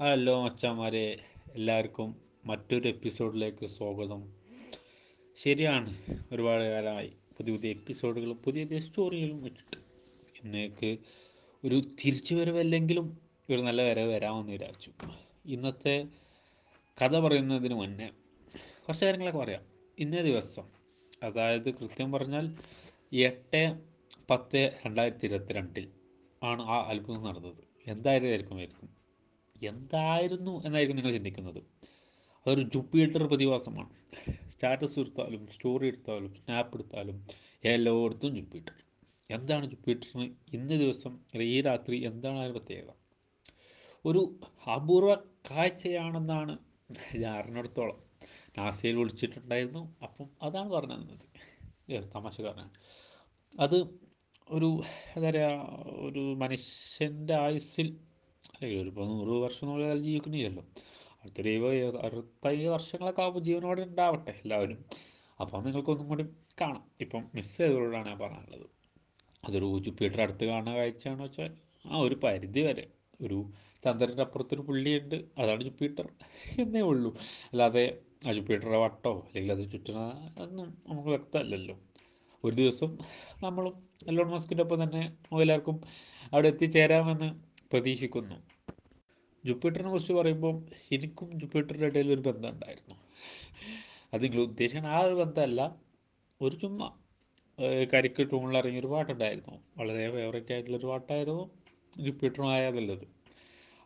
Hello മച്ചാന്മാരെ എല്ലാവർക്കും മറ്റൊരു എപ്പിസോഡിലേക്ക് സ്വാഗതം. ശരിയാണ് ഒരുപാട് കാലമായി പുതിയ പുതിയ എപ്പിസോഡുകളും പുതിയ പുതിയ സ്റ്റോറികളും വെച്ചിട്ട്. ഇന്നേക്ക് ഒരു തിരിച്ചു വരവല്ലെങ്കിലും ഒരു നല്ല വരവ് വരാമെന്ന് വിചാരിച്ചു. ഇന്നത്തെ കഥ പറയുന്നതിന് മുന്നേ കുറച്ച് കാര്യങ്ങളൊക്കെ പറയാം. ഇന്നേ ദിവസം അതായത് കൃത്യം പറഞ്ഞാൽ എട്ട് പത്ത് രണ്ടായിരത്തി ഇരുപത്തിരണ്ടിൽ ആണ് ആ അത്ഭുതം നടന്നത്. എന്തായാലും ആയിരിക്കും എന്തായിരുന്നു എന്നായിരിക്കും നിങ്ങൾ ചിന്തിക്കുന്നത്? അതൊരു ജുപ്പിയേറ്റർ പ്രതിഭാസമാണ്. സ്റ്റാറ്റസ് എടുത്താലും സ്റ്റോറി എടുത്താലും സ്നാപ്പ് എടുത്താലും എല്ലായിടത്തും ജുപ്പിയേറ്റർ എന്താണ് ജുപ്പിയേറ്ററിന് ഇന്ന് ദിവസം ഈ രാത്രി എന്താണ് അതിന് പ്രത്യേകത? ഒരു അപൂർവ കാഴ്ചയാണെന്നാണ് ഞാൻ അറിഞ്ഞിടത്തോളം. നാസയിൽ വിളിച്ചിട്ടുണ്ടായിരുന്നു അപ്പം അതാണ് പറഞ്ഞു തമാശ തമാശക്കാരനാണ്. അത് ഒരു എന്താ പറയുക ഒരു മനുഷ്യന്റെ ആയുസ്സിൽ അല്ലെങ്കിൽ ഒരു നൂറ് വർഷം നമ്മൾ ജീവിക്കുന്നില്ലല്ലോ. അടുത്തൊരു എഴുപത് അറുപത്തയ്യ വർഷങ്ങളൊക്കെ ആകുമ്പോൾ ജീവനോടെ ഉണ്ടാവട്ടെ എല്ലാവരും. അപ്പം നിങ്ങൾക്കൊന്നും കൂടി കാണാം. ഇപ്പം മിസ് ചെയ്തവരോടാണ് ഞാൻ പറയാനുള്ളത്. അതൊരു ജുപ്പിറ്റർ അടുത്ത് കാണുന്ന കാഴ്ചയാണെന്ന് വെച്ചാൽ ആ ഒരു പരിധി വരെ. ഒരു ചന്ദ്രന്റെ അപ്പുറത്തൊരു പുള്ളിയുണ്ട്. അതാണ് ജുപ്പിറ്റർ എന്നേ ഉള്ളൂ. അല്ലാതെ ആ ജുപ്പിറ്ററുടെ വട്ടോ അല്ലെങ്കിൽ അത് ചുറ്റുന്ന ഒന്നും നമുക്ക് വ്യക്തമല്ലല്ലോ. ഒരു ദിവസം നമ്മളും എല്ലോൺ മസ്കിന്റെ ഒപ്പം തന്നെ എല്ലാവർക്കും അവിടെ എത്തിച്ചേരാമെന്ന് പ്രതീക്ഷിക്കുന്നു. ജുപ്പിറ്ററിനെ കുറിച്ച് പറയുമ്പോൾ എനിക്കും ജുപ്പിറ്ററിന്റെ ഇടയിൽ ഒരു ബന്ധം ഉണ്ടായിരുന്നു അത് നിങ്ങൾ ഉദ്ദേശിക്കുന്ന ആ ഒരു ബന്ധമല്ല. ഒരു ചുമ്മാ കരിക്ക് ടൂണിൽ ഇറങ്ങിയ ഒരു പാട്ടുണ്ടായിരുന്നു. വളരെ ഫേവറേറ്റ് ആയിട്ടുള്ളൊരു പാട്ടായിരുന്നു ജുപ്പിറ്ററുമായതുള്ളത്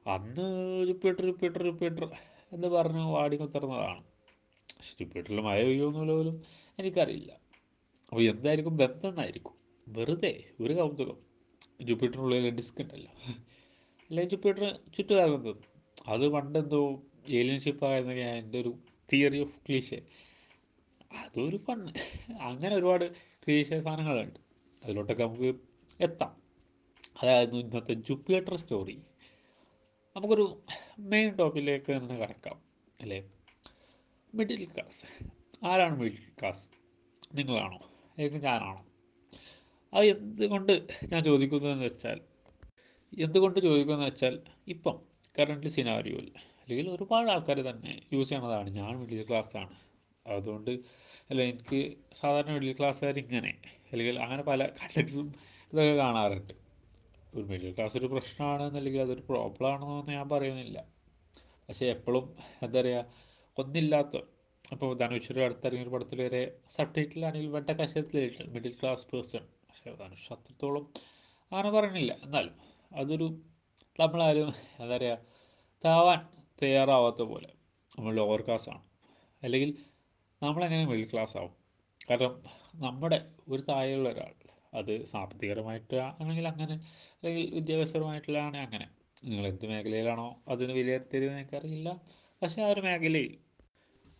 അന്ന് ജുപ്പിറ്റർ ജുപ്പിറ്റർ ജുപ്പിറ്റർ എന്ന് പറഞ്ഞ് വാടി കുത്തിറന്നതാണ് പക്ഷെ ജുപ്പിറ്ററിൽ മഴ പെയ്യുമെന്നുള്ള പോലും എനിക്കറിയില്ല. അപ്പോൾ എന്തായിരിക്കും ബന്ധം എന്നായിരിക്കും? വെറുതെ ഒരു കൗതുകം. ജുപ്പിറ്ററിനുള്ളിൽ ഡിസ്ക് ഉണ്ടല്ലോ. അല്ലെങ്കിൽ ജുപ്പിറ്റർ ചുറ്റുകാകുന്നത് അത് പണ്ടെന്തോ ഏലിയൻഷിപ്പായിരുന്നു ഞാൻ എന്റെ ഒരു തിയറി ഓഫ് ക്ലീഷെ അതൊരു ഫൺ അങ്ങനെ ഒരുപാട് ക്ലീശ സാധനങ്ങളുണ്ട്. അതിലോട്ടൊക്കെ നമുക്ക് എത്താം. അതായിരുന്നു ഇന്നത്തെ ജുപ്പിറ്റർ സ്റ്റോറി നമുക്കൊരു മെയിൻ ടോപ്പിലേക്ക് തന്നെ കിടക്കാം അല്ലേ? മിഡിൽ ക്ലാസ് ആരാണ് മിഡിൽ ക്ലാസ് നിങ്ങളാണോ? അല്ലെങ്കിൽ ഞാനാണോ? അത് എന്തുകൊണ്ട് ഞാൻ ചോദിക്കുന്നതെന്ന് വെച്ചാൽ എന്തുകൊണ്ട് ചോദിക്കുമെന്ന് വെച്ചാൽ ഇപ്പം കറണ്ട് സിനാരിയോയിൽ അല്ലെങ്കിൽ ഒരുപാട് ആൾക്കാർ തന്നെ യൂസ് ചെയ്യണതാണ് ഞാൻ മിഡിൽ ക്ലാസ്സാണ് അതുകൊണ്ട് അല്ല എനിക്ക് സാധാരണ മിഡിൽ ക്ലാസ്സുകാർ ഇങ്ങനെ അല്ലെങ്കിൽ അങ്ങനെ പല കണ്ടക്ട്സും ഇതൊക്കെ കാണാറുണ്ട്. ഒരു മിഡിൽ ക്ലാസ് ഒരു പ്രശ്നമാണ് എന്നല്ലെങ്കിൽ അതൊരു പ്രോബ്ലം ആണെന്നൊന്നും ഞാൻ പറയുന്നില്ല. പക്ഷേ എപ്പോഴും എന്താ പറയുക ഒന്നില്ലാത്ത അപ്പോൾ ധനുഷിന്റെ അടുത്തിറങ്ങിയ ഒരു പടത്തിൽ വരെ സബ് ടൈറ്റിലാണെങ്കിൽ വെട്ട മിഡിൽ ക്ലാസ് പേഴ്സൺ പക്ഷേ ധനുഷ് അത്രത്തോളം അങ്ങനെ പറയണില്ല എന്നാലും അതൊരു നമ്മളാരും എന്താ പറയുക താവാൻ തയ്യാറാവാത്ത പോലെ നമ്മൾ ലോവർ ക്ലാസ് ആണ്. അല്ലെങ്കിൽ നമ്മളെങ്ങനെ മിഡിൽ ക്ലാസ് ആവും. കാരണം നമ്മുടെ ഒരു താഴെയുള്ള ഒരാൾ അത് സാമ്പത്തികപരമായിട്ട് ആണെങ്കിൽ അങ്ങനെ അല്ലെങ്കിൽ വിദ്യാഭ്യാസപരമായിട്ടുള്ളതാണെങ്കിൽ അങ്ങനെ. നിങ്ങൾ എന്ത് മേഖലയിലാണോ അതിന് വിലയിരുത്തിയത് എനിക്കറിയില്ല. പക്ഷേ ആ ഒരു മേഖലയിൽ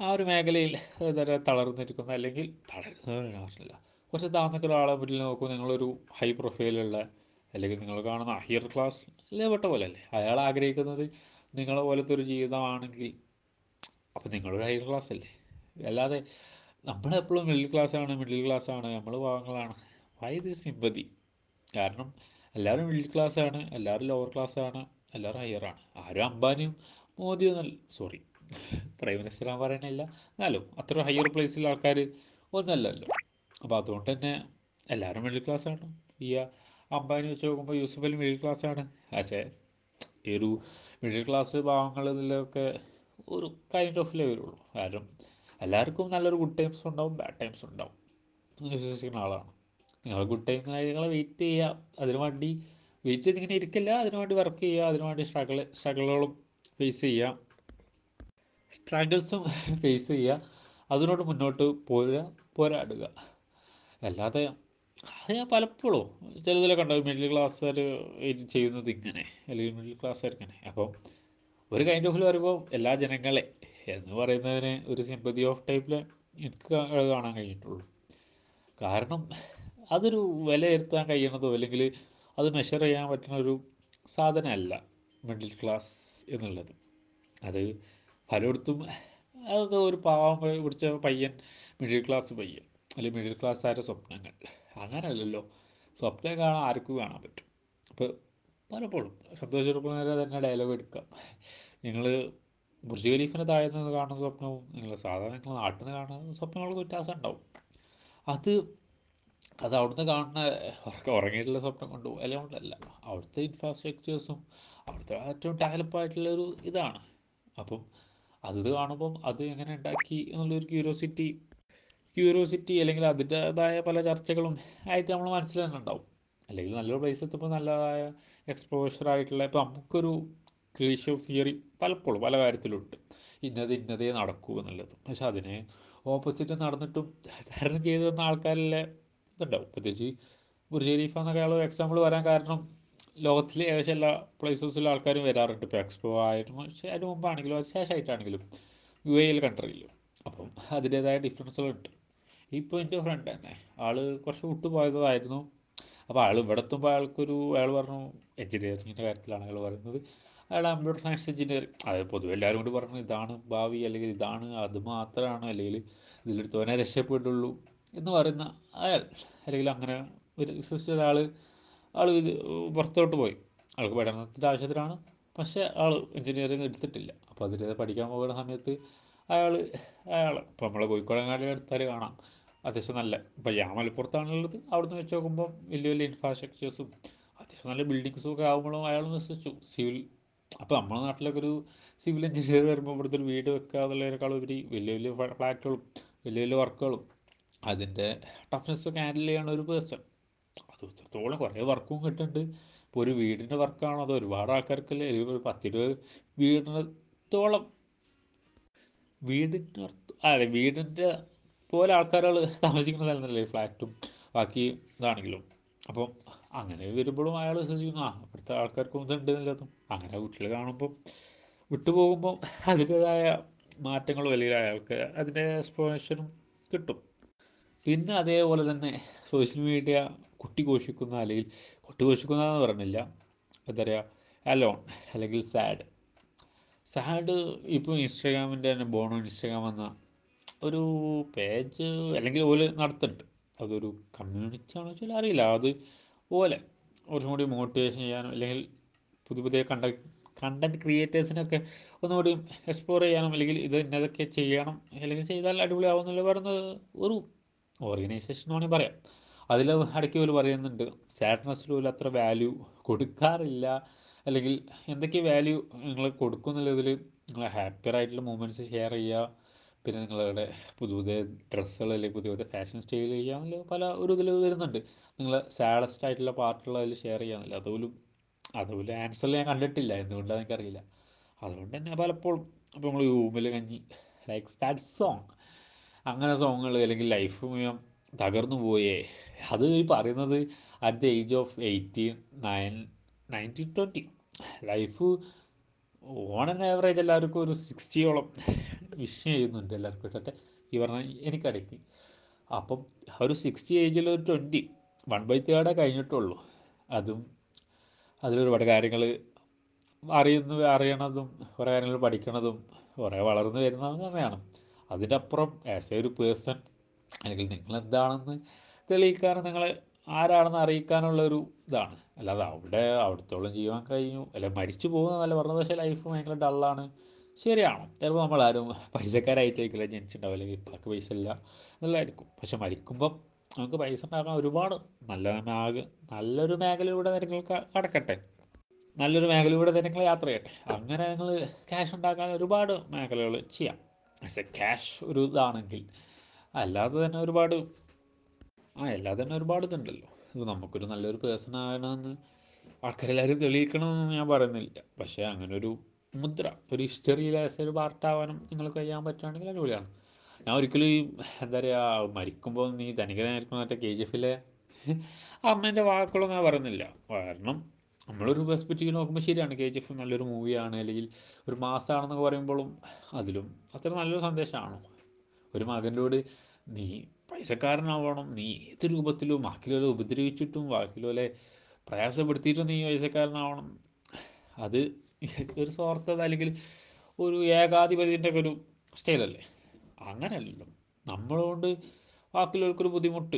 ആ ഒരു മേഖലയിൽ എന്താ തളർന്നിരിക്കുന്ന അല്ലെങ്കിൽ തളരുന്നവരെ പ്രശ്നമില്ല കുറച്ച് താഴ്ന്നൊക്കെ ഒരാളെ നോക്കുമ്പോൾ നിങ്ങളൊരു ഹൈ പ്രൊഫൈലുള്ള അല്ലെങ്കിൽ നിങ്ങൾ കാണുന്ന ഹയർ ക്ലാസ് ലെവട്ട പോലെ അല്ലേ അയാൾ ആഗ്രഹിക്കുന്നത് നിങ്ങളെ പോലത്തെ ഒരു ജീവിതമാണെങ്കിൽ അപ്പം നിങ്ങളൊരു ഹയർ ക്ലാസ് അല്ലേ? അല്ലാതെ നമ്മളെപ്പോഴും മിഡിൽ ക്ലാസ് ആണ് മിഡിൽ ക്ലാസ് ആണ് നമ്മൾ പാവങ്ങളാണ്. വൈ ദി സിമ്പതി കാരണം എല്ലാവരും മിഡിൽ ക്ലാസ് ആണ് എല്ലാവരും ലോവർ ക്ലാസ് ആണ് എല്ലാവരും ഹയർ ആണ്. ആരും അംബാനിയും മോദിയും സോറി പ്രൈം മിനിസ്റ്റർ ആ പറയണില്ല. എന്നാലും അത്ര ഹയർ പ്ലേസിലുള്ള ആൾക്കാർ ഒന്നല്ലല്ലോ അപ്പോൾ അതുകൊണ്ട് തന്നെ എല്ലാവരും മിഡിൽ ക്ലാസ് ആണ്. ഈ അംബാനി വെച്ച് നോക്കുമ്പോൾ യൂസഫ് അലി മിഡിൽ ക്ലാസ് ആണ്. പക്ഷേ ഈ ഒരു മിഡിൽ ക്ലാസ് ഭാവങ്ങൾ ഇതിലൊക്കെ ഒരു കൈൻഡ് ഓഫ് വരുള്ളൂ കാരണം എല്ലാവർക്കും നല്ലൊരു ഗുഡ് ടൈംസ് ഉണ്ടാവും ബാഡ് ടൈംസ് ഉണ്ടാവും. വിശ്വസിക്കുന്ന ആളാണ്. നിങ്ങൾ ഗുഡ് ടൈം നിങ്ങളെ വെയിറ്റ് ചെയ്യുക അതിനു വേണ്ടി വെയിറ്റ് ചെയ്ത് ഇങ്ങനെ ഇരിക്കില്ല. അതിനു വേണ്ടി വർക്ക് ചെയ്യുക അതിനു വേണ്ടി സ്ട്രഗിൾ സ്ട്രഗിളുകളും ഫേസ് ചെയ്യുക സ്ട്രഗിൾസും ഫേസ് ചെയ്യുക അതിനോട് മുന്നോട്ട് പോരുക പോരാടുക. അല്ലാതെ അത് ഞാൻ പലപ്പോഴും ചിലതിലൊക്കെ ഉണ്ടാവും മിഡിൽ ക്ലാസ്സുകാർ ചെയ്യുന്നത് ഇങ്ങനെ അല്ലെങ്കിൽ മിഡിൽ ക്ലാസ്സുകാർ അപ്പോൾ ഒരു കൈൻഡ് ഓഫിൽ പറയുമ്പോൾ എല്ലാ ജനങ്ങളെ എന്ന് പറയുന്നതിന് ഒരു സിമ്പതി ഓഫ് ടൈപ്പിൽ എനിക്ക് കാണാൻ കഴിഞ്ഞിട്ടുള്ളൂ. കാരണം അതൊരു വിലയിരുത്താൻ കഴിയണതോ അല്ലെങ്കിൽ അത് മെഷർ ചെയ്യാൻ പറ്റുന്ന ഒരു സാധനമല്ല മിഡിൽ ക്ലാസ് എന്നുള്ളത്. അത് പലയിടത്തും അത് ഒരു പാവം പിടിച്ച പയ്യൻ മിഡിൽ ക്ലാസ് പയ്യൻ അല്ലെങ്കിൽ മിഡിൽ ക്ലാസ്സുകാരുടെ സ്വപ്നങ്ങൾ? അങ്ങനെയല്ലല്ലോ സ്വപ്നം കാണാൻ ആർക്കും കാണാൻ പറ്റും. അപ്പോൾ പലപ്പോഴും സന്തോഷ് ചെറുപ്പനേരെ തന്നെ ഡയലോഗ് എടുക്കാം. നിങ്ങൾ ബുർജ് ഖലീഫിന്റെ താഴെ നിന്ന് കാണുന്ന സ്വപ്നവും നിങ്ങൾ സാധാരണ നിങ്ങൾ നാട്ടിൽ നിന്ന് കാണുന്ന സ്വപ്നങ്ങൾക്ക് വ്യത്യാസം ഉണ്ടാവും. അത് അത് അവിടുന്ന് കാണുന്ന ഉറങ്ങിയിട്ടുള്ള സ്വപ്നം കൊണ്ട് എല്ലാം കൊണ്ടല്ല അവിടുത്തെ ഇൻഫ്രാസ്ട്രക്ചേഴ്സും അവിടുത്തെ ഏറ്റവും ഡെവലപ്പ് ആയിട്ടുള്ളൊരു ഇതാണ്. അപ്പം അത് കാണുമ്പം അത് എങ്ങനെ ഉണ്ടാക്കി എന്നുള്ളൊരു ക്യൂരിയോസിറ്റി ക്യൂരിയോസിറ്റി അല്ലെങ്കിൽ അതിന്റേതായ പല ചർച്ചകളും ആയിട്ട് നമ്മൾ മനസ്സിൽ തന്നെ ഉണ്ടാവും. അല്ലെങ്കിൽ നല്ലൊരു പ്ലേസ് എത്തുമ്പോൾ നല്ലതായ എക്സ്പോഷർ ആയിട്ടുള്ള ഇപ്പം നമുക്കൊരു ക്ലീഷ തിയറി പലപ്പോഴും പല കാര്യത്തിലുണ്ട്. ഇന്നത് ഇന്നതേ നടക്കൂ എന്നുള്ളത്. പക്ഷെ അതിനെ ഓപ്പോസിറ്റ് നടന്നിട്ടും തരണം ചെയ്തു വന്ന ആൾക്കാരിലെ ഇതുണ്ടാവും. പ്രത്യേകിച്ച് ബുർജ് ഖലീഫ എന്നൊക്കെ ആൾ എക്സാമ്പിൾ വരാൻ കാരണം ലോകത്തിലെ ഏകദേശം എല്ലാ പ്ലേസസിലും ആൾക്കാരും വരാറുണ്ട്. ഇപ്പോൾ എക്സ്പോ ആയിട്ടും പക്ഷേ അതിന് മുമ്പാണെങ്കിലും അത് ശേഷമായിട്ടാണെങ്കിലും യു എയിൽ കൺട്രിയിലും അപ്പം അതിന്റേതായ ഡിഫറൻസുകളുണ്ട് ഇപ്പോൾ എന്റെ ഫ്രണ്ട് തന്നെ. ആൾ കുറച്ച് വിട്ടു പോയതായിരുന്നു. അപ്പോൾ ആൾ ഇവിടെ എത്തുമ്പോൾ അയാൾക്കൊരു അയാൾ പറഞ്ഞു എഞ്ചിനീയറിങ്ങിന്റെ കാര്യത്തിലാണ് അയാൾ പറയുന്നത്. അയാൾ കമ്പ്യൂട്ടർ സയൻസ് എഞ്ചിനീയറിംഗ് അത് പൊതുവെ എല്ലാവരും കൂടി പറഞ്ഞു ഇതാണ് ഭാവി അല്ലെങ്കിൽ ഇതാണ് അത് മാത്രമാണ് അല്ലെങ്കിൽ ഇതിലെടുത്തവനെ രക്ഷപ്പെട്ടുള്ളൂ എന്ന് പറയുന്ന അയാൾ. അല്ലെങ്കിൽ അങ്ങനെ ഒരു വിശ്വസിച്ച ഒരാൾ ആൾ ഇത് പുറത്തോട്ട് പോയി. ആൾക്ക് പഠനത്തിന്റെ ആവശ്യത്തിനാണ് പക്ഷേ ആൾ എഞ്ചിനീയറിംഗ് എടുത്തിട്ടില്ല. അപ്പോൾ അതിന്റെ പഠിക്കാൻ പോകുന്ന സമയത്ത് അയാൾ അയാൾ ഇപ്പോൾ നമ്മളെ കോഴിക്കോടങ്ങാടി എടുത്താൽ കാണാം. അത്യാവശ്യം നല്ല ഇപ്പോൾ ഞാൻ മലപ്പുറത്താണുള്ളത്. അവിടുന്ന് വെച്ച് നോക്കുമ്പോൾ വലിയ വലിയ ഇൻഫ്രാസ്ട്രക്ചേഴ്സും അത്യാവശ്യം നല്ല ബിൽഡിങ്സും ഒക്കെ ആകുമ്പോഴും അയാൾ വിശ്വസിച്ചു. സിവിൽ അപ്പോൾ നമ്മുടെ നാട്ടിലൊക്കെ ഒരു സിവിൽ എഞ്ചിനീയർ വരുമ്പോൾ ഇവിടുത്തെ ഒരു വീട് വെക്കുക എന്നുള്ളതിനേക്കാൾ ഉപരി വലിയ വലിയ ഫ്ലാറ്റുകളും വലിയ വലിയ വർക്കുകളും അതിന്റെ ടഫ്നെസ്സൊക്കെ ഹാൻഡിൽ ചെയ്യണ ഒരു പേഴ്സൺ അത് ഇത്രത്തോളം കുറേ വർക്കും കിട്ടുന്നുണ്ട്. ഇപ്പോൾ ഒരു വീടിന്റെ വർക്കാണോ അത് ഒരുപാട് ആൾക്കാർക്കല്ലേ? ഒരു പത്തിരുപത് വീടിനത്തോളം വീടിന്റെ അതെ വീടിന്റെ പോലെ ആൾക്കാരുകൾ താമസിക്കുന്ന സ്ഥലമല്ലേ ഫ്ലാറ്റും ബാക്കി ഇതാണെങ്കിലും. അപ്പം അങ്ങനെ വരുമ്പോഴും അയാൾ ശ്രദ്ധിക്കുന്നു ആ ഇവിടുത്തെ ആൾക്കാർക്കും ഇതുണ്ട് എന്നുള്ളതും. അങ്ങനെ വീട്ടിൽ കാണുമ്പം വിട്ടു പോകുമ്പോൾ അതിന്റേതായ മാറ്റങ്ങളും അല്ലെങ്കിൽ അയാൾക്ക് അതിന്റെ എക്സ്പ്ലനേഷനും കിട്ടും. പിന്നെ അതേപോലെ തന്നെ സോഷ്യൽ മീഡിയ കുട്ടി ഘോഷിക്കുന്ന അല്ലെങ്കിൽ കുട്ടി ഘോഷിക്കുന്ന എന്ന് പറഞ്ഞില്ല. എന്താ പറയുക അലോൺ അല്ലെങ്കിൽ സാഡ്. സാഡ് ഇപ്പോൾ ഇൻസ്റ്റാഗ്രാമിന്റെ തന്നെ ബോണോ ഇൻസ്റ്റാഗ്രാം എന്ന ഒരു പേജ് അല്ലെങ്കിൽ ഓലെ നടത്തുന്നുണ്ട്. അതൊരു കമ്മ്യൂണിറ്റി ആണോ വെച്ചാൽ അറിയില്ല. അത് ഓലെ കുറച്ചും കൂടി മോട്ടിവേഷൻ ചെയ്യാനും അല്ലെങ്കിൽ പുതിയ പുതിയ കണ്ട കണ്ടന്റ് ക്രിയേറ്റേഴ്സിനൊക്കെ ഒന്നുകൂടി എക്സ്പ്ലോർ ചെയ്യാനും അല്ലെങ്കിൽ ഇത് ഇന്നതൊക്കെ ചെയ്യണം അല്ലെങ്കിൽ ചെയ്താൽ അടിപൊളിയാവും എന്നുള്ള പറയുന്നത്. ഒരു ഓർഗനൈസേഷൻ എന്ന് വേണമെങ്കിൽ പറയാം. അതിൽ ഇടയ്ക്ക് പോലും പറയുന്നുണ്ട് സാഡ്നെസ്സിൽ പോലും അത്ര വാല്യൂ കൊടുക്കാറില്ല. അല്ലെങ്കിൽ എന്തൊക്കെ വാല്യൂ നിങ്ങൾ കൊടുക്കും എന്നുള്ളതിൽ നിങ്ങൾ ഹാപ്പിയർ ആയിട്ടുള്ള മൂമെന്റ്സ് ഷെയർ ചെയ്യുക. പിന്നെ നിങ്ങളുടെ പുതിയ പുതിയ ഡ്രസ്സുകൾ അല്ലെങ്കിൽ പുതിയ പുതിയ ഫാഷൻ സ്റ്റൈൽ ചെയ്യാമല്ലോ പല ഒരു ഇതിൽ വരുന്നുണ്ട്. നിങ്ങൾ സാഡസ്റ്റ് ആയിട്ടുള്ള പാർട്ടുകൾ അതിൽ ഷെയർ ചെയ്യാമല്ലോ അതുപോലും അതുപോലെ ആൻസർ ഞാൻ കണ്ടിട്ടില്ല. എന്തുകൊണ്ടാണെന്ന് എനിക്കറിയില്ല. അതുകൊണ്ട് തന്നെ പലപ്പോഴും ഇപ്പോൾ നമ്മൾ യൂമിൽ കഞ്ഞി ലൈക്ക് ദാറ്റ് സോങ് അങ്ങനെ സോങ്ങുകൾ അല്ലെങ്കിൽ ലൈഫ് മുഴുവൻ തകർന്നു പോയേ. അത് ഈ പറയുന്നത് at the age of eighteen nine nineteen twenty life and average എല്ലാവർക്കും ഒരു സിക്സ്റ്റിയോളം വിഷ് ചെയ്യുന്നുണ്ട് എല്ലാവർക്കും. പക്ഷേ ഈ പറഞ്ഞ എനിക്കിടയ്ക്ക് അപ്പം ഒരു സിക്സ്റ്റി ഏജിൽ ഒരു ട്വന്റി വൺ ബൈ തേർഡേ കഴിഞ്ഞിട്ടുള്ളൂ. അതും അതിലൊരുപാട് കാര്യങ്ങൾ അറിയുന്ന അറിയണതും കുറേ കാര്യങ്ങൾ പഠിക്കണതും കുറേ വളർന്നു വരുന്നതും സമയമാണ് അതിന്റെ അപ്പുറം ആസ് എ ഒരു പേഴ്സൺ അല്ലെങ്കിൽ നിങ്ങൾ എന്താണെന്ന് തെളിയിക്കാനും നിങ്ങളെ ആരാണെന്ന് അറിയിക്കാനുള്ള ഒരു ഇതാണ്. അല്ലാതെ അവിടെ അവിടത്തോളം ജീവൻ കഴിഞ്ഞു. അല്ല മരിച്ചു പോകുന്നതല്ല പറഞ്ഞത്. പക്ഷേ ലൈഫ് ഭയങ്കര ഡള്ളാണ് ശരിയാണോ ചിലപ്പോൾ നമ്മളാരും പൈസക്കാരായിട്ടായിരിക്കില്ല ജനിച്ചിട്ടുണ്ടാവും. അല്ലെങ്കിൽ ഇപ്പാക്ക് പൈസ ഇല്ല എന്നുള്ളതായിരിക്കും. പക്ഷെ മരിക്കുമ്പം നമുക്ക് പൈസ ഉണ്ടാക്കാൻ ഒരുപാട് നല്ല മേഖ നല്ലൊരു മേഖലയിലൂടെ നിങ്ങൾ കടക്കട്ടെ. നല്ലൊരു മേഖലയിലൂടെ നിങ്ങൾ യാത്ര ചെയ്യട്ടെ. അങ്ങനെ നിങ്ങൾ ക്യാഷ് ഉണ്ടാക്കാൻ ഒരുപാട് മേഖലകൾ ചെയ്യാം. പക്ഷേ ക്യാഷ് ഒരു ഇതാണെങ്കിൽ അല്ലാതെ തന്നെ ഒരുപാട് ആ അല്ലാതെ തന്നെ ഒരുപാട് ഇതുണ്ടല്ലോ. ഇപ്പോൾ നമുക്കൊരു നല്ലൊരു പേഴ്സൺ ആകണമെന്ന് ആൾക്കാരെല്ലാവരും തെളിയിക്കണമെന്ന് ഞാൻ പറയുന്നില്ല. പക്ഷേ അങ്ങനെ ഒരു മുദ്ര ഒരു ഹിസ്റ്ററിയിൽ ഒരു പാർട്ടാവാനും നിങ്ങൾക്ക് കഴിയാൻ പറ്റുകയാണെങ്കിൽ അടിപൊളിയാണ്. ഞാൻ ഒരിക്കലും ഈ എന്താ പറയുക മരിക്കുമ്പോൾ നീ ധനികനായിരിക്കും മറ്റേ കെ ജി എഫിലെ അമ്മേന്റെ വാക്കുകളൊന്നും ഞാൻ പറയുന്നില്ല. കാരണം നമ്മളൊരു പെർസ്പെക്റ്റീവ് നോക്കുമ്പോൾ ശരിയാണ്. കെ ജി എഫ് നല്ലൊരു മൂവിയാണ് അല്ലെങ്കിൽ ഒരു മാസമാണെന്നൊക്കെ പറയുമ്പോഴും അതിലും അത്ര നല്ലൊരു സന്ദേശമാണോ? ഒരു മകനോട് നീ പൈസക്കാരനാവണം. നീ ഏത് രൂപത്തിലും ബാക്കിയുള്ളവരെ ഉപദ്രവിച്ചിട്ടും ബാക്കിയുള്ളവരെ പ്രയാസപ്പെടുത്തിയിട്ടും നീ പൈസക്കാരനാവണം. അത് ഒരു സ്വാർത്ഥത അല്ലെങ്കിൽ ഒരു ഏകാധിപതിന്റെ ഒക്കെ ഒരു സ്റ്റൈലല്ലേ? അങ്ങനെയല്ലല്ലോ. നമ്മളുകൊണ്ട് ബാക്കിയുള്ളവർക്കൊരു ബുദ്ധിമുട്ട്.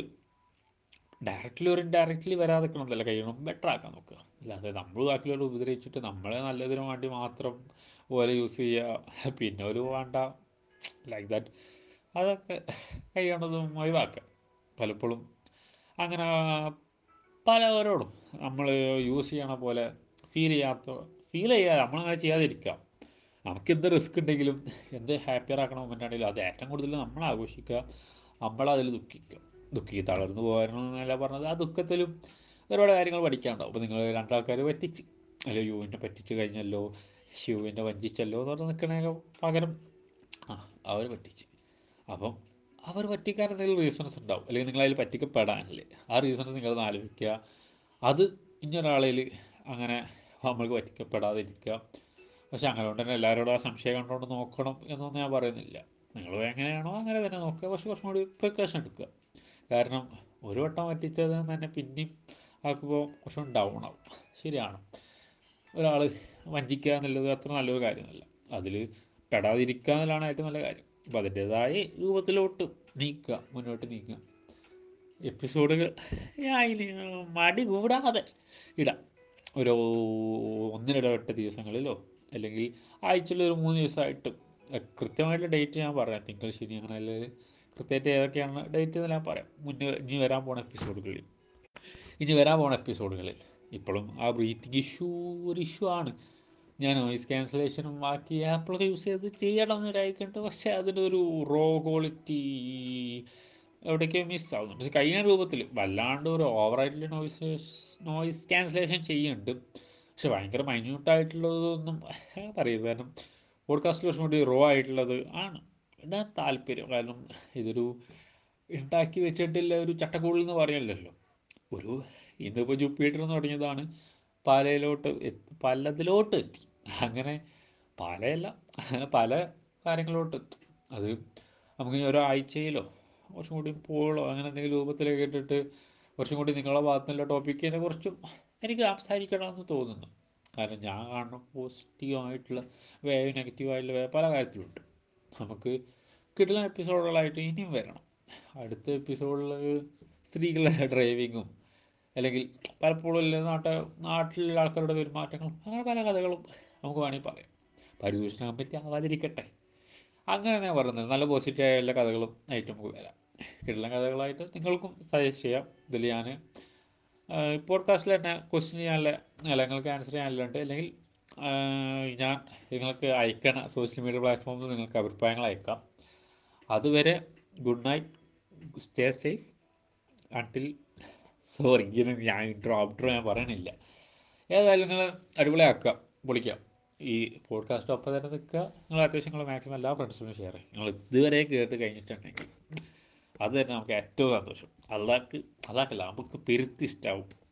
ഡയറക്റ്റ്ലി ഒരു ഇൻഡയറക്റ്റ്ലി വരാതെക്കണമെന്നല്ല കഴിയണം? ബെറ്റർ ആക്കാൻ നോക്കുക. അല്ലാതെ നമ്മൾ ബാക്കിയുള്ളവർ ഉപദ്രവിച്ചിട്ട് നമ്മളെ നല്ലതിനു വേണ്ടി മാത്രം പോലെ യൂസ് ചെയ്യുക. പിന്നെ ഒരു വേണ്ട. ലൈക്ക് ദാറ്റ് അതൊക്കെ കഴിയണതും ഒഴിവാക്കുക. പലപ്പോഴും അങ്ങനെ പലവരോടും നമ്മൾ യൂസ് ചെയ്യണ പോലെ ഫീൽ ചെയ്യാത്ത ഫീൽ ചെയ്യാതെ നമ്മളങ്ങനെ നമുക്ക് എന്ത് റിസ്ക് ഉണ്ടെങ്കിലും എന്ത് ഹാപ്പിയറാക്കണ മൊമെന്റ് ആണെങ്കിലും അത് ഏറ്റവും കൂടുതൽ നമ്മൾ ആഘോഷിക്കുക. നമ്മളതിൽ ദുഃഖിക്കുക. ദുഃഖി തളർന്നു പോകാനെന്നല്ല പറഞ്ഞത്. ആ ദുഃഖത്തിലും ഒരുപാട് കാര്യങ്ങൾ പഠിക്കാനുണ്ടാവും. അപ്പോൾ നിങ്ങൾ രണ്ടാൾക്കാർ പറ്റിച്ച് അല്ല യുവിനെ പറ്റിച്ച് കഴിഞ്ഞല്ലോ ശിവുവിനെ വഞ്ചിച്ചല്ലോ എന്ന് പറഞ്ഞ് നിൽക്കണേ പകരം ആ അവർ പറ്റിച്ച്. അപ്പം അവർ പറ്റിക്കാൻ എന്തെങ്കിലും റീസൺസ് ഉണ്ടാവും. അല്ലെങ്കിൽ നിങ്ങളതിൽ പറ്റിക്കപ്പെടാനല്ലേ. ആ റീസൺസ് നിങ്ങളൊന്ന് ആലോചിക്കുക. അത് ഇനിയൊരാളിൽ അങ്ങനെ നമ്മൾക്ക് പറ്റിക്കപ്പെടാതിരിക്കുക. പക്ഷെ അങ്ങനെ കൊണ്ട് തന്നെ എല്ലാവരോടും ആ സംശയം കണ്ടുകൊണ്ട് നോക്കണം എന്നൊന്നും ഞാൻ പറയുന്നില്ല. നിങ്ങൾ എങ്ങനെയാണോ അങ്ങനെ തന്നെ നോക്കുക. പക്ഷെ കുറച്ചും കൂടി പ്രിക്കോഷൻ എടുക്കുക. കാരണം ഒരു വട്ടം പറ്റിച്ചത് തന്നെ പിന്നെയും ആക്കുമ്പോൾ കുറച്ചും ഡൗൺ ആവും. ശരിയാണ്. ഒരാൾ വഞ്ചിക്കുക എന്നുള്ളത് അത്ര നല്ലൊരു കാര്യമല്ല. അതിൽ പെടാതിരിക്കുക എന്നുള്ളതാണ് ഏറ്റവും നല്ല കാര്യം. അപ്പോൾ അതിന്റേതായ രൂപത്തിലോട്ട് നീക്കുക മുന്നോട്ട് നീക്കുക. എപ്പിസോഡുകൾ അതിന് മടി കൂടാതെ ഇടാം. ഒരു ഒന്നിനിടവിട്ട ദിവസങ്ങളിലോ അല്ലെങ്കിൽ ആഴ്ചയിൽ ഒരു മൂന്ന് ദിവസമായിട്ട്. കൃത്യമായിട്ടുള്ള ഡേറ്റ് ഞാൻ പറയാം. തിങ്കൾ ശനി അങ്ങനെ അല്ലെങ്കിൽ കൃത്യമായിട്ട് ഏതൊക്കെയാണ് ഡേറ്റ് എന്ന് ഞാൻ പറയാം. മുന്നേ ഇനി വരാൻ പോണ എപ്പിസോഡുകളിൽ. ഇനി വരാൻ പോണ എപ്പിസോഡുകളിൽ ഇപ്പോഴും ആ ബ്രീത്തിങ് ഇഷ്യൂ ഒരു ഇഷ്യൂ ആണ്. ഞാൻ നോയിസ് ക്യാൻസലേഷനും ബാക്കി ആപ്പിളൊക്കെ യൂസ് ചെയ്ത് ചെയ്യണം എന്നൊരായിക്കുണ്ട് പക്ഷേ അതിന്റെ ഒരു റോ ക്വാളിറ്റി എവിടേക്കോ മിസ് ആവുന്നുണ്ട്. പക്ഷെ കഴിഞ്ഞ രൂപത്തിൽ വല്ലാണ്ട് ഒരു ഓവറായിട്ടുള്ള നോയിസ് നോയിസ് ക്യാൻസലേഷൻ ചെയ്യുന്നുണ്ട്. പക്ഷെ ഭയങ്കര മൈന്യൂട്ടായിട്ടുള്ളതൊന്നും പറയരുത്. കാരണം പോഡ്കാസ്റ്റ് കുറച്ചും കൂടി റോ ആയിട്ടുള്ളത് ആണ്. ഇടാൻ താല്പര്യം. കാരണം ഇതൊരു ഉണ്ടാക്കി വെച്ചിട്ടില്ല ഒരു ചട്ടക്കൂടിൽ എന്ന് പറയലല്ലോ ഒരു ഇന്നിപ്പോൾ ജുപ്പിറ്റർ എന്ന് തുടങ്ങിയതാണ്. പാലയിലോട്ട് പലതിലോട്ട് എത്തി. അങ്ങനെ പലയല്ല അങ്ങനെ പല കാര്യങ്ങളിലോട്ട് എത്തും. അത് നമുക്ക് ഒരാഴ്ചയിലോ കുറച്ചും കൂടി പോളോ അങ്ങനെ എന്തെങ്കിലും രൂപത്തിലൊക്കെ ഇട്ടിട്ട് കുറച്ചും കൂടി നിങ്ങളുടെ ഭാഗത്തു നിന്നുള്ള ടോപ്പിക്കിനെ കുറിച്ചും എനിക്ക് സംസാരിക്കണമെന്ന് തോന്നുന്നു. കാരണം ഞാൻ കാണുന്ന പോസിറ്റീവായിട്ടുള്ള വേവ് നെഗറ്റീവായിട്ടുള്ള വേവ് പല കാര്യത്തിലുണ്ട്. നമുക്ക് കിട്ടുന്ന എപ്പിസോഡുകളായിട്ട് ഇനിയും വരണം. അടുത്ത എപ്പിസോഡിൽ സ്ത്രീകളുടെ ഡ്രൈവിങ്ങും അല്ലെങ്കിൽ പലപ്പോഴും ഇല്ല നാട്ട നാട്ടിലുള്ള ആൾക്കാരുടെ പെരുമാറ്റങ്ങളും അങ്ങനെ പല കഥകളും നമുക്ക് വേണമെങ്കിൽ പറയാം. പരിദൂഷണം പറ്റി ആവാതിരിക്കട്ടെ. അങ്ങനെ ഞാൻ പറയുന്നത് നല്ല പോസിറ്റീവായ എല്ലാ കഥകളും ആയിട്ട് നമുക്ക് വരാം. കിട്ടുന്ന കഥകളായിട്ട് നിങ്ങൾക്കും സജസ്റ്റ് ചെയ്യാം. ഇതിൽ ഞാൻ പോഡ്കാസ്റ്റിൽ തന്നെ ക്വസ്റ്റ്യൻ ചെയ്യാനുള്ള അല്ല നിങ്ങൾക്ക് ആൻസർ ചെയ്യാനുള്ളുണ്ട് അല്ലെങ്കിൽ ഞാൻ നിങ്ങൾക്ക് അയക്കണ സോഷ്യൽ മീഡിയ പ്ലാറ്റ്ഫോമിൽ നിങ്ങൾക്ക് അഭിപ്രായങ്ങൾ അയക്കാം. അതുവരെ good night stay safe until sorry ഇങ്ങനെ ഞാൻ ഇൻട്രോ ഔട്ട്രോ ഞാൻ പറയണില്ല. ഏതായാലും നിങ്ങൾ അടിപൊളിയാക്കുക. പൊളിക്കുക ഈ പോഡ്കാസ്റ്റ് ഒപ്പം തന്നെ നിൽക്കുക. നിങ്ങൾ അത്യാവശ്യം നിങ്ങൾ മാക്സിമം എല്ലാ ഫ്രണ്ട്സിനും ഷെയർ ചെയ്യും. നിങ്ങൾ ഇതുവരെ കേട്ട് കഴിഞ്ഞിട്ടുണ്ടെങ്കിൽ അത് തന്നെ നമുക്ക് ഏറ്റവും സന്തോഷം. അള്ളാക്ക് അതാക്കല്ല നമുക്ക് പെരുത്തി ഇഷ്ടമാവും